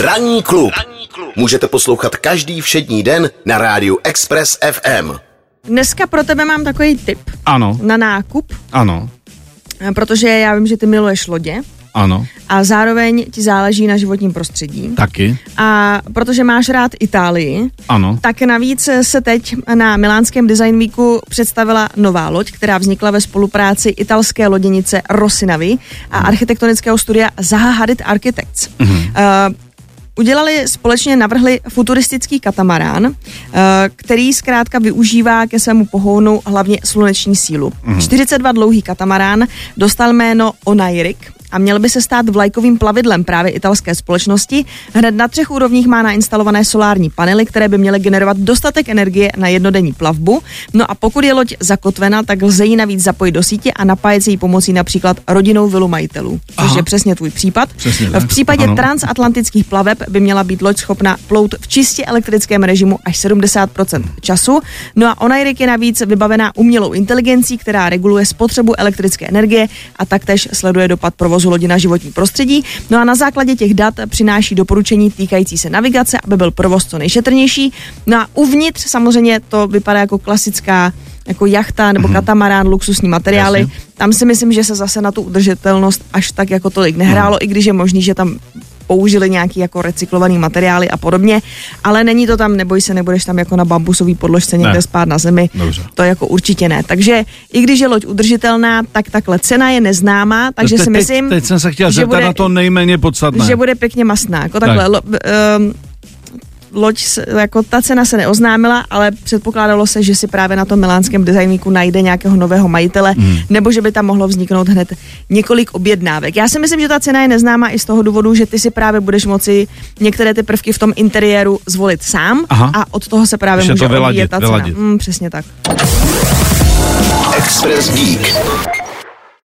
Ranní klub. Můžete poslouchat každý všední den na rádiu Express FM. Dneska pro tebe mám takový tip Ano, na nákup, ano, eh, protože já vím, že ty miluješ lodě ano, a zároveň ti záleží na životním prostředí. taky, A protože máš rád Itálii, ano. tak navíc se teď na Milánském Design Weeku představila nová loď, která vznikla ve spolupráci italské loděnice Rossinavi a architektonického studia Zaha Hadid Architects. Uh, Udělali společně, navrhli futuristický katamarán, eh, který zkrátka využívá ke svému pohonu hlavně sluneční sílu. 42 dlouhý katamarán dostal jméno Onairik a měl by se stát vlajkovým plavidlem právě italské společnosti. Hned na třech úrovních má nainstalované solární panely, které by měly generovat dostatek energie na jednodenní plavbu. No a pokud je loď zakotvena, tak lze ji navíc zapojit do sítě a napájet se jí pomocí například rodinou vilu majitelů, což Aha. je přesně tvůj případ. Přesně v případě ano. transatlantických plaveb by měla být loď schopna plout v čistě elektrickém režimu až 70% času. No a Onairik je navíc vybavená umělou inteligencí, která reguluje spotřebu elektrické energie a taktéž sleduje dopad provozu lodi na životní prostředí. No a na základě těch dat přináší doporučení týkající se navigace, aby byl provoz co nejšetrnější. No a uvnitř samozřejmě to vypadá jako klasická jako jachta nebo katamarán, luxusní materiály. Jasně. Tam si myslím, že se zase na tu udržitelnost až tak jako tolik nehrálo, i když je možný, že tam použili nějaký jako recyklovaný materiály a podobně, ale není to tam, neboj se, nebudeš tam jako na bambusový podložce někde Ne. spát na zemi. Dobře. To jako určitě ne. Takže i když je loď udržitelná, tak takhle cena je neznámá, takže Te- si teď- myslím, Teď jsem se chtěl že zeptat bude- na to nejméně podstatné. že bude pěkně masná. Jako takhle, Tak. lo, um, loď, se- jako ta cena se neoznámila, ale předpokládalo se, že si právě na tom milánském designníku najde nějakého nového majitele, Hmm. nebo že by tam mohlo vzniknout hned několik objednávek. Já si myslím, že ta cena je neznámá i z toho důvodu, že ty si právě budeš moci některé ty prvky v tom interiéru zvolit sám Aha. a od toho se právě Ještě může to vyladit, ta cena. Mm, přesně tak. Express Geek.